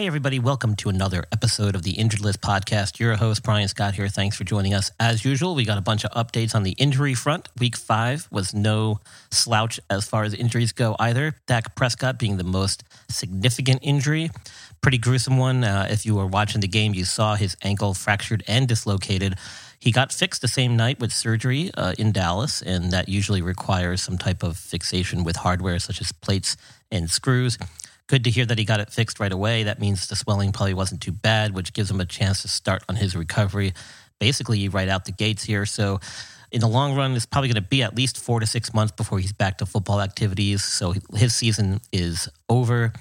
Hey, everybody, welcome to another episode of the Injured List podcast. Your host, Brian Scott, here. Thanks for joining us. As usual, we got a bunch of updates on the injury front. Week five was no slouch as far as injuries go either. Dak Prescott being the most significant injury. Pretty gruesome one. Uh, if you were watching the game, you saw his ankle fractured and dislocated. He got fixed the same night with surgery uh, in Dallas, and that usually requires some type of fixation with hardware such as plates and screws good to hear that he got it fixed right away. That means the swelling probably wasn't too bad, which gives him a chance to start on his recovery basically right out the gates here. So, in the long run, it's probably going to be at least four to six months before he's back to football activities. So, his season is over.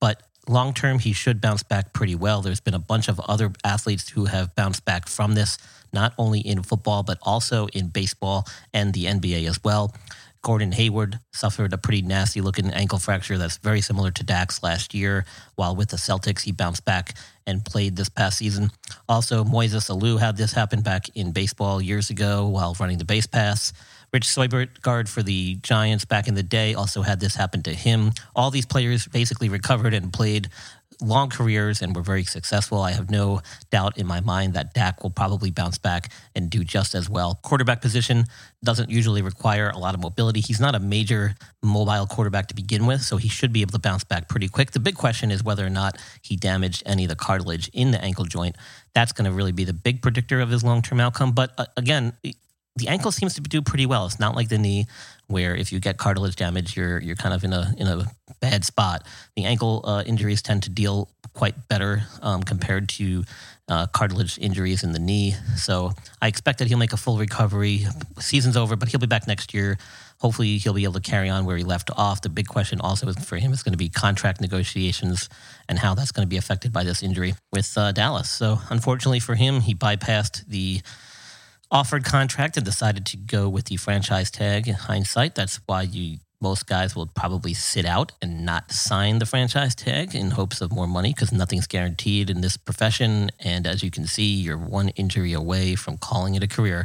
But long term, he should bounce back pretty well. There's been a bunch of other athletes who have bounced back from this, not only in football, but also in baseball and the NBA as well. Gordon Hayward suffered a pretty nasty looking ankle fracture that's very similar to Dak's last year. While with the Celtics, he bounced back and played this past season. Also, Moises Alou had this happen back in baseball years ago while running the base pass. Rich Seubert, guard for the Giants back in the day, also had this happen to him. All these players basically recovered and played long careers and were very successful. I have no doubt in my mind that Dak will probably bounce back and do just as well. Quarterback position doesn't usually require a lot of mobility. He's not a major mobile quarterback to begin with, so he should be able to bounce back pretty quick. The big question is whether or not he damaged any of the cartilage in the ankle joint. That's going to really be the big predictor of his long term outcome. But uh, again, the ankle seems to do pretty well. It's not like the knee where if you get cartilage damage, you're you're kind of in a in a bad spot. The ankle uh, injuries tend to deal quite better um, compared to uh, cartilage injuries in the knee. So I expect that he'll make a full recovery. Season's over, but he'll be back next year. Hopefully, he'll be able to carry on where he left off. The big question also for him is going to be contract negotiations and how that's going to be affected by this injury with uh, Dallas. So unfortunately for him, he bypassed the offered contract and decided to go with the franchise tag. In hindsight, that's why you most guys will probably sit out and not sign the franchise tag in hopes of more money because nothing's guaranteed in this profession. And as you can see, you're one injury away from calling it a career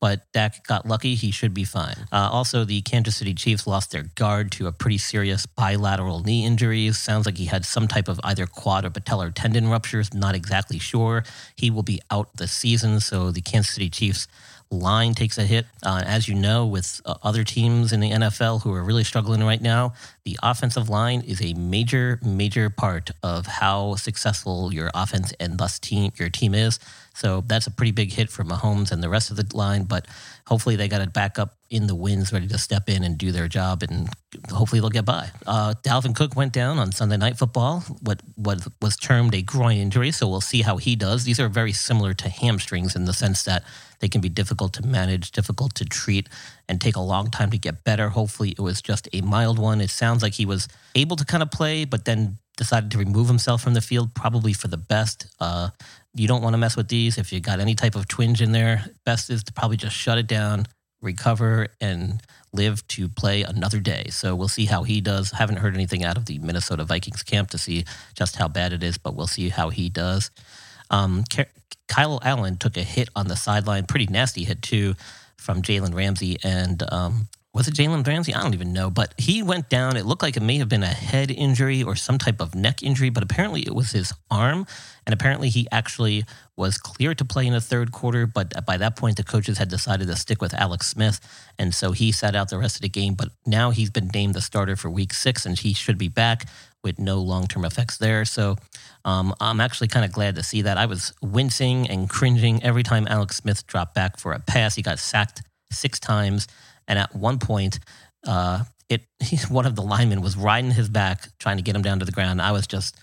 but Dak got lucky. He should be fine. Uh, also, the Kansas City Chiefs lost their guard to a pretty serious bilateral knee injury. Sounds like he had some type of either quad or patellar tendon ruptures. Not exactly sure. He will be out the season. So the Kansas City Chiefs line takes a hit. Uh, as you know, with uh, other teams in the NFL who are really struggling right now, the offensive line is a major, major part of how successful your offense and thus team your team is. So that's a pretty big hit for Mahomes and the rest of the line. But hopefully they got it back up in the wins, ready to step in and do their job, and hopefully they'll get by. Uh, Dalvin Cook went down on Sunday Night Football, what what was termed a groin injury. So we'll see how he does. These are very similar to hamstrings in the sense that they can be difficult to manage, difficult to treat, and take a long time to get better. Hopefully it was just a mild one. It sounds like he was able to kind of play, but then decided to remove himself from the field, probably for the best. Uh, you don't want to mess with these. If you got any type of twinge in there, best is to probably just shut it down, recover, and live to play another day. So we'll see how he does. Haven't heard anything out of the Minnesota Vikings camp to see just how bad it is, but we'll see how he does. Um, Kyle Allen took a hit on the sideline, pretty nasty hit too, from Jalen Ramsey, and um, was it Jalen Ramsey? I don't even know, but he went down. It looked like it may have been a head injury or some type of neck injury, but apparently it was his arm. And apparently he actually was clear to play in the third quarter, but by that point the coaches had decided to stick with Alex Smith, and so he sat out the rest of the game. But now he's been named the starter for Week Six, and he should be back with no long term effects there. So um, I'm actually kind of glad to see that. I was wincing and cringing every time Alex Smith dropped back for a pass. He got sacked six times. And at one point, uh, it one of the linemen was riding his back, trying to get him down to the ground. I was just,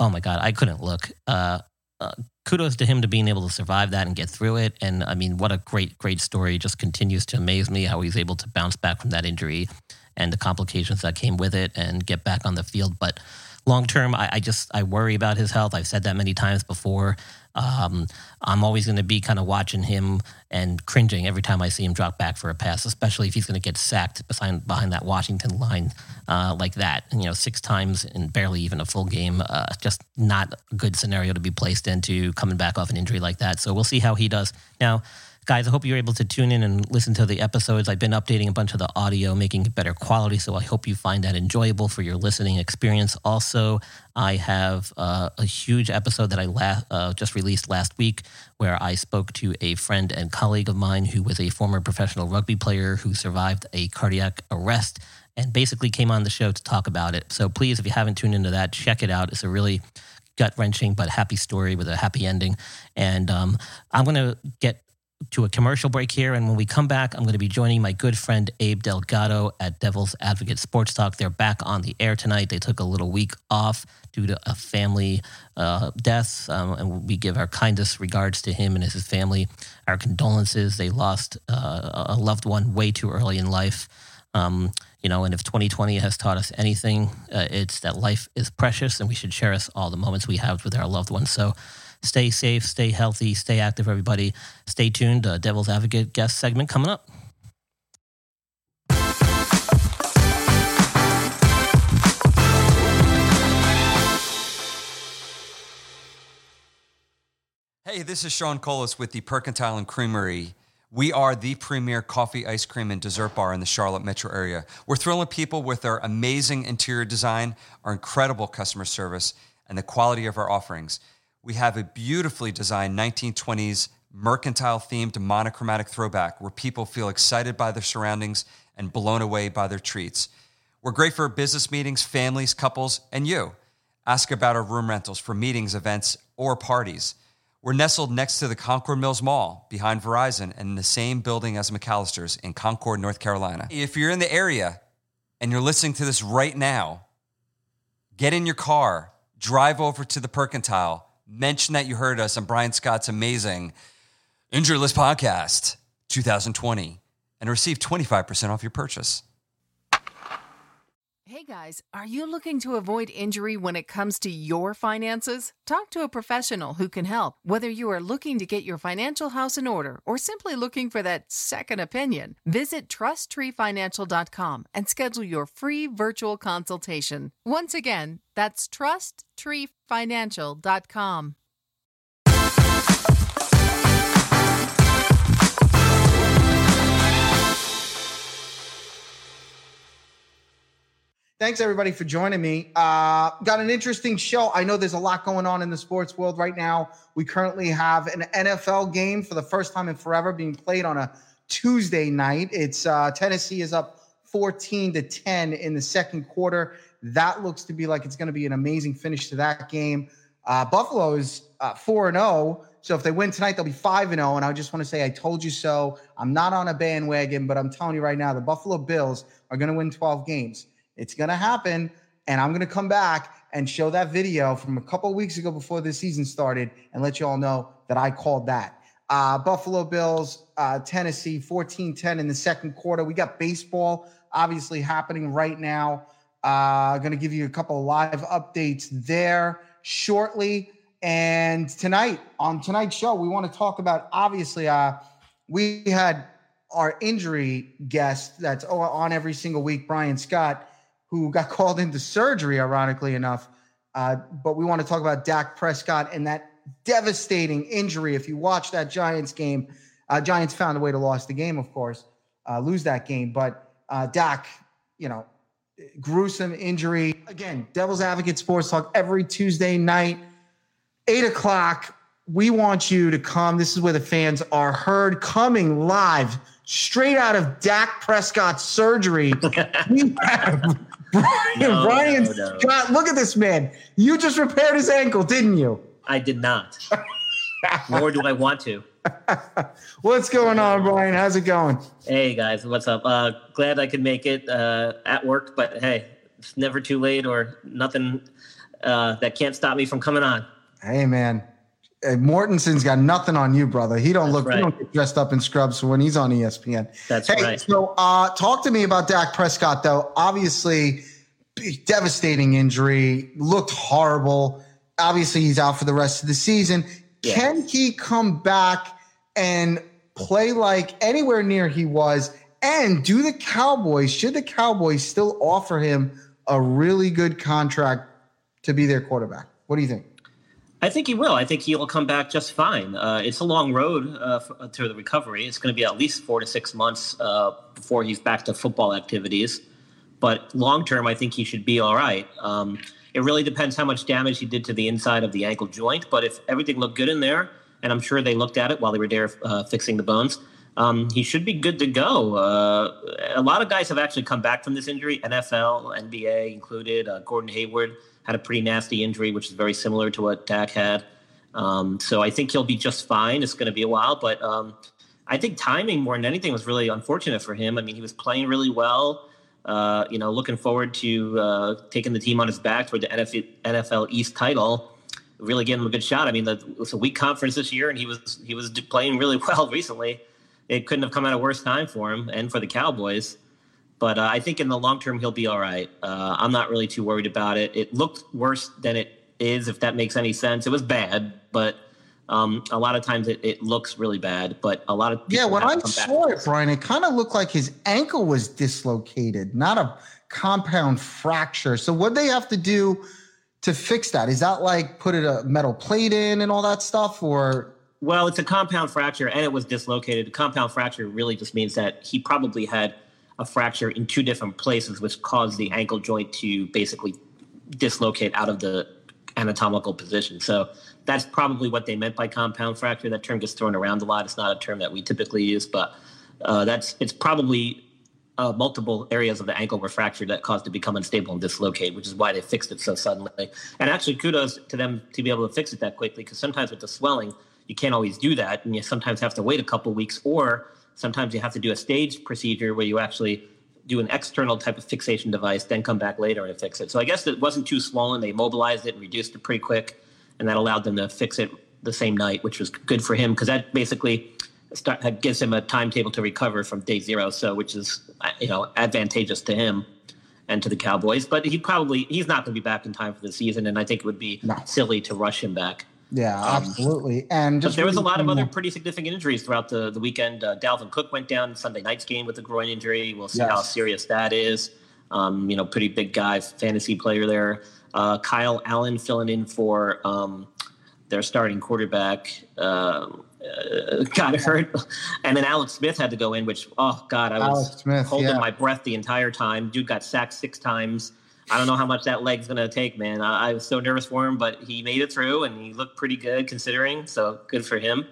oh my god, I couldn't look. Uh, uh, kudos to him to being able to survive that and get through it. And I mean, what a great, great story. Just continues to amaze me how he's able to bounce back from that injury and the complications that came with it and get back on the field. But long term, I, I, just I worry about his health. I've said that many times before. Um, I'm always going to be kind of watching him and cringing every time I see him drop back for a pass, especially if he's going to get sacked behind behind that Washington line uh, like that. You know, six times in barely even a full game. Uh, just not a good scenario to be placed into coming back off an injury like that. So we'll see how he does. Now, Guys, I hope you're able to tune in and listen to the episodes. I've been updating a bunch of the audio, making it better quality. So I hope you find that enjoyable for your listening experience. Also, I have uh, a huge episode that I la- uh, just released last week where I spoke to a friend and colleague of mine who was a former professional rugby player who survived a cardiac arrest and basically came on the show to talk about it. So please, if you haven't tuned into that, check it out. It's a really gut wrenching but happy story with a happy ending. And um, I'm going to get to a commercial break here. And when we come back, I'm going to be joining my good friend Abe Delgado at Devil's Advocate Sports Talk. They're back on the air tonight. They took a little week off due to a family uh, death. Um, and we give our kindest regards to him and his family, our condolences. They lost uh, a loved one way too early in life. Um, you know, and if 2020 has taught us anything, uh, it's that life is precious and we should cherish all the moments we have with our loved ones. So, Stay safe, stay healthy, stay active, everybody. Stay tuned. Uh, Devil's Advocate guest segment coming up. Hey, this is Sean Colas with the Percantile and Creamery. We are the premier coffee, ice cream, and dessert bar in the Charlotte metro area. We're thrilling people with our amazing interior design, our incredible customer service, and the quality of our offerings we have a beautifully designed 1920s mercantile themed monochromatic throwback where people feel excited by their surroundings and blown away by their treats. We're great for business meetings, families, couples, and you. Ask about our room rentals for meetings, events, or parties. We're nestled next to the Concord Mills Mall behind Verizon and in the same building as McAlister's in Concord, North Carolina. If you're in the area and you're listening to this right now, get in your car, drive over to the Percantile mention that you heard us on Brian Scott's amazing Injury List Podcast 2020 and receive 25% off your purchase. Hey guys, are you looking to avoid injury when it comes to your finances? Talk to a professional who can help, whether you are looking to get your financial house in order or simply looking for that second opinion. Visit trusttreefinancial.com and schedule your free virtual consultation. Once again, that's trusttreefinancial.com. Thanks everybody for joining me. Uh, got an interesting show. I know there's a lot going on in the sports world right now. We currently have an NFL game for the first time in forever being played on a Tuesday night. It's uh, Tennessee is up 14 to 10 in the second quarter. That looks to be like it's going to be an amazing finish to that game. Uh, Buffalo is uh, 4 and 0. So if they win tonight, they'll be 5 and 0. And I just want to say, I told you so. I'm not on a bandwagon, but I'm telling you right now, the Buffalo Bills are going to win 12 games. It's going to happen. And I'm going to come back and show that video from a couple weeks ago before the season started and let you all know that I called that. Uh, Buffalo Bills, uh, Tennessee, 14 10 in the second quarter. We got baseball obviously happening right now. Uh, going to give you a couple live updates there shortly. And tonight, on tonight's show, we want to talk about obviously, uh, we had our injury guest that's on every single week, Brian Scott who got called into surgery, ironically enough. Uh, but we want to talk about Dak Prescott and that devastating injury. If you watch that Giants game, uh, Giants found a way to lose the game, of course, uh, lose that game. But uh, Dak, you know, gruesome injury. Again, Devil's Advocate Sports Talk every Tuesday night, eight o'clock. We want you to come. This is where the fans are heard coming live straight out of Dak Prescott's surgery. we have Brian, no, Brian no, no. Scott, look at this man. You just repaired his ankle, didn't you? I did not. Nor do I want to. what's going on, Brian? How's it going? Hey guys, what's up? Uh, glad I could make it uh, at work, but hey, it's never too late or nothing uh, that can't stop me from coming on. Hey man, Mortensen's got nothing on you, brother. He don't That's look. right. He don't get dressed up in scrubs when he's on ESPN. That's hey, right. So, uh, talk to me about Dak Prescott, though. Obviously, devastating injury. Looked horrible. Obviously, he's out for the rest of the season. Yeah. Can he come back and play like anywhere near he was? And do the Cowboys? Should the Cowboys still offer him a really good contract to be their quarterback? What do you think? I think he will. I think he'll come back just fine. Uh, it's a long road uh, f- to the recovery. It's going to be at least four to six months uh, before he's back to football activities. But long term, I think he should be all right. Um, it really depends how much damage he did to the inside of the ankle joint. But if everything looked good in there, and I'm sure they looked at it while they were there uh, fixing the bones, um, he should be good to go. Uh, a lot of guys have actually come back from this injury, NFL, NBA included. Uh, Gordon Hayward had a pretty nasty injury, which is very similar to what Dak had. Um, so I think he'll be just fine. It's going to be a while, but um, I think timing more than anything was really unfortunate for him. I mean, he was playing really well. Uh, you know, looking forward to uh, taking the team on his back toward the NFL, East title. Really getting him a good shot. I mean, the, it was a weak conference this year, and he was he was playing really well recently. It couldn't have come at a worse time for him and for the Cowboys. But uh, I think in the long term he'll be all right. Uh, I'm not really too worried about it. It looked worse than it is, if that makes any sense. It was bad, but um, a lot of times it, it looks really bad. But a lot of Yeah, when I saw it. Brian, it kind of looked like his ankle was dislocated, not a compound fracture. So what they have to do to fix that? Is that like put a metal plate in and all that stuff, or Well, it's a compound fracture and it was dislocated. A compound fracture really just means that he probably had a fracture in two different places, which caused the ankle joint to basically dislocate out of the anatomical position. So that's probably what they meant by compound fracture. That term gets thrown around a lot. It's not a term that we typically use, but uh, that's it's probably uh, multiple areas of the ankle were fractured that caused it to become unstable and dislocate, which is why they fixed it so suddenly. And actually, kudos to them to be able to fix it that quickly, because sometimes with the swelling, you can't always do that, and you sometimes have to wait a couple weeks, or sometimes you have to do a staged procedure where you actually do an external type of fixation device, then come back later and fix it. So I guess it wasn't too swollen. They mobilized it and reduced it pretty quick, and that allowed them to fix it the same night, which was good for him because that basically start, that gives him a timetable to recover from day zero. So which is you know advantageous to him and to the Cowboys. But he probably he's not going to be back in time for the season, and I think it would be No. silly to rush him back. Yeah, absolutely. And Um, But there was a lot of other pretty significant injuries throughout the, the weekend. Uh, Dalvin Cook went down in Sunday night's game with a groin injury. We'll see Yes. how serious that is. Um, you know, pretty big guy, fantasy player there. Uh, Kyle Allen filling in for um, their starting quarterback. Uh, uh, got hurt, and then Alex Smith had to go in. Which, oh God, I was Smith, holding yeah. my breath the entire time. Dude got sacked six times. I don't know how much that leg's gonna take, man. I, I was so nervous for him, but he made it through, and he looked pretty good considering. So good for him.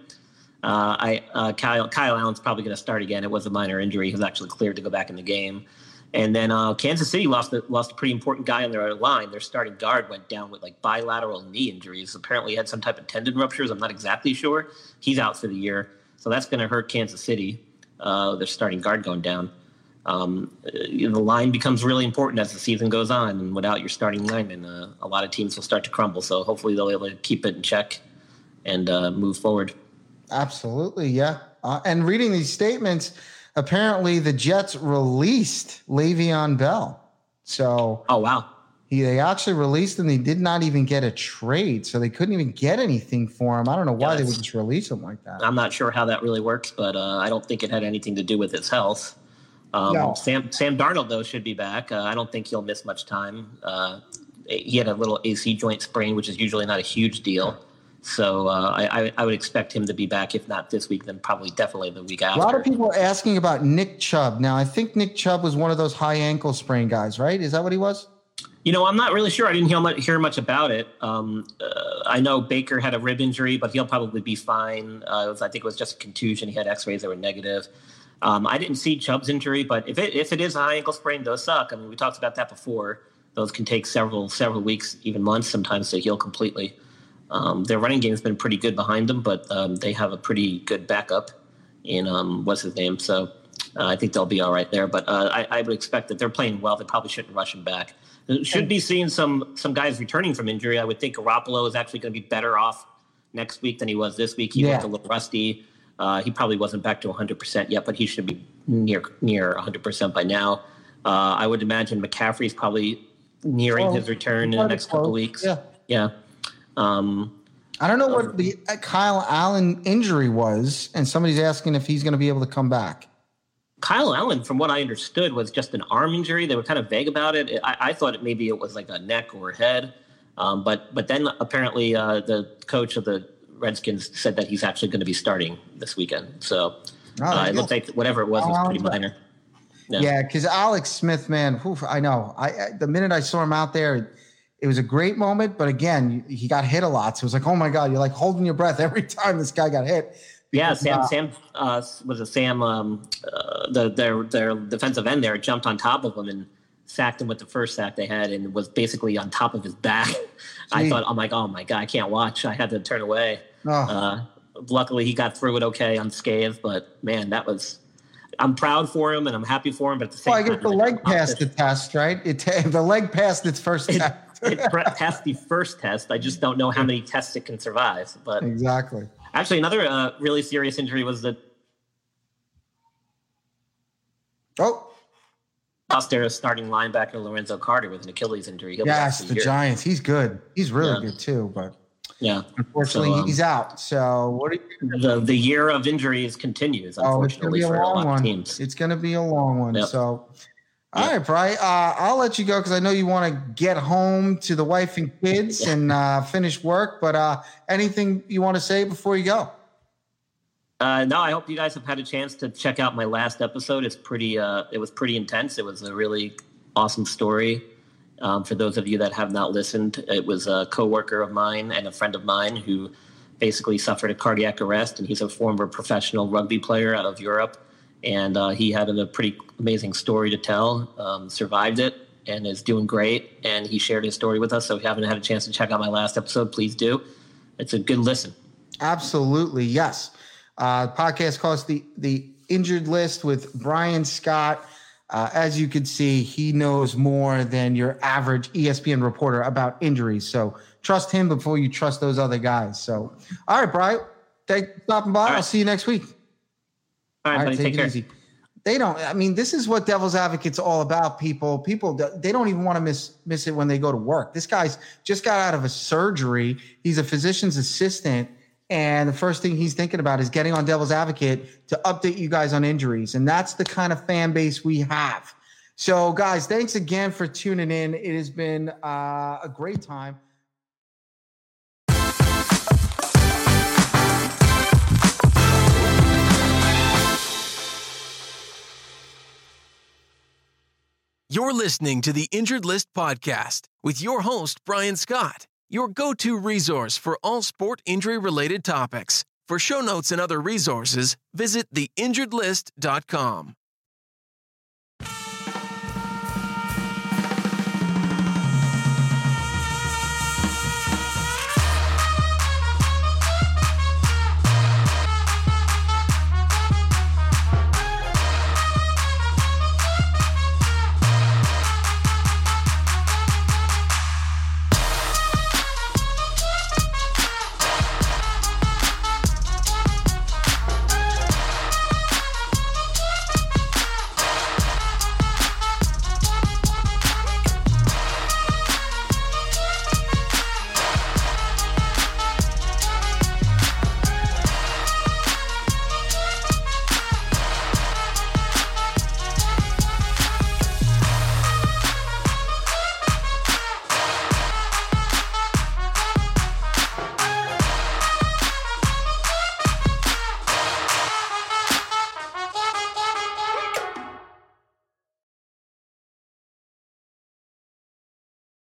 Uh, I uh, Kyle Kyle Allen's probably to start again. It was a minor injury. He was actually cleared to go back in the game. And then uh, Kansas City lost a, lost a pretty important guy on their line. Their starting guard went down with like bilateral knee injuries. Apparently, he had some type of tendon ruptures. I'm not exactly sure. He's out for the year, so that's going to hurt Kansas City. Uh, their starting guard going down. Um, you know, the line becomes really important as the season goes on, and without your starting lineman, uh, a lot of teams will start to crumble. So hopefully, they'll be able to keep it in check and uh, move forward. Absolutely, yeah. Uh, and reading these statements, apparently the Jets released Le'Veon Bell. So Oh wow. he, they actually released him. They did not even get a trade, so they couldn't even get anything for him. I don't know why Yeah, they would just release him like that. I'm not sure how that really works, but uh, I don't think it had anything to do with his health. Um, No. Sam Sam Darnold though should be back. Uh, I don't think he'll miss much time. Uh, he had a little AC joint sprain, which is usually not a huge deal. So uh, I, I, I would expect him to be back, if not this week, then probably definitely the week after. A lot of people are asking about Nick Chubb. Now, I think Nick Chubb was one of those high ankle sprain guys, right? Is that what he was? You know, I'm not really sure. I didn't hear much, hear much about it. Um, uh, I know Baker had a rib injury, but he'll probably be fine. Uh, it was, I think it was just a contusion. He had X-rays that were negative. Um, I didn't see Chubb's injury, but if it if it is a high ankle sprain, those suck. I mean, we talked about that before. Those can take several several weeks, even months, sometimes to heal completely. Um, their running game has been pretty good behind them, but um, they have a pretty good backup in um, what's his name. So uh, I think they'll be all right there. But uh, I, I would expect that they're playing well. They probably shouldn't rush him back. Should be seeing some some guys returning from injury. I would think Garoppolo is actually going to be better off next week than he was this week. He Yeah. looked a little rusty. Uh, he probably wasn't back to 100% yet, but he should be near near 100% by now. Uh, I would imagine McCaffrey's probably nearing Close. his return in the next couple close. weeks. Yeah. Yeah. Um, I don't know what the uh, Kyle Allen injury was, and somebody's asking if he's going to be able to come back. Kyle Allen, from what I understood, was just an arm injury. They were kind of vague about it. I, I thought it maybe it was like a neck or a head, um, but but then apparently uh, the coach of the Redskins said that he's actually going to be starting this weekend. So Oh, uh, it looked like whatever it was was pretty minor. Yeah, because Alex Smith, man, whew, I know. I, I the minute I saw him out there, it was a great moment. But again, he got hit a lot, so it was like, oh my god, you're like holding your breath every time this guy got hit. Yeah, Sam. uh, Sam uh, was a Sam? Um, uh, the their their defensive end there jumped on top of him and sacked him with the first sack they had, and was basically on top of his back. I thought, I'm like, oh my god, I can't watch. I had to turn away. Oh. Uh, luckily, he got through it okay unscathed. But man, that was. I'm proud for him and I'm happy for him. But at the same Well, I time, guess the like, leg passed the test, right? It the leg passed its first It, test. it passed the first test. I just don't know how many tests it can survive. But exactly. actually, another uh, really serious injury was the Oh, their starting linebacker Lorenzo Carter with an Achilles injury. He'll yes, the. Giants. He's good. He's really Yeah. good too, but Yeah, unfortunately, So, um, he's out. So what? Do you, the the year of injuries continues. oh, it's gonna Unfortunately, be a long one. teams. It's gonna be a long one. Yep. So. All right, Bry. Uh, I'll let you go because I know you want to get home to the wife and kids and uh, finish work. But uh, anything you want to say before you go? Uh, no, I hope you guys have had a chance to check out my last episode. It's pretty. Uh, it was pretty intense. It was a really awesome story. Um, for those of you that have not listened, it was a coworker of mine and a friend of mine who basically suffered a cardiac arrest, and he's a former professional rugby player out of Europe. And uh, he had a pretty amazing story to tell. Um, survived it and is doing great. And he shared his story with us. So if you haven't had a chance to check out my last episode, please do. It's a good listen. Absolutely, yes. Uh, podcast calls the the injured list with Brian Scott. Uh, as you can see, he knows more than your average ESPN reporter about injuries. So trust him before you trust those other guys. So, all right, Brian, thanks for stopping by. I'll right. see you next week. All right, All buddy, right, take it care. easy. They don't. I mean, this is what Devil's Advocate's all about. People, people, they don't even want to miss miss it when they go to work. This guy's just got out of a surgery. He's a physician's assistant, and the first thing he's thinking about is getting on Devil's Advocate to update you guys on injuries. And that's the kind of fan base we have. So, guys, thanks again for tuning in. It has been uh, a great time. You're listening to the Injured List Podcast with your host, Brian Scott, your go to resource for all sport injury related topics. For show notes and other resources, visit theinjuredlist.com.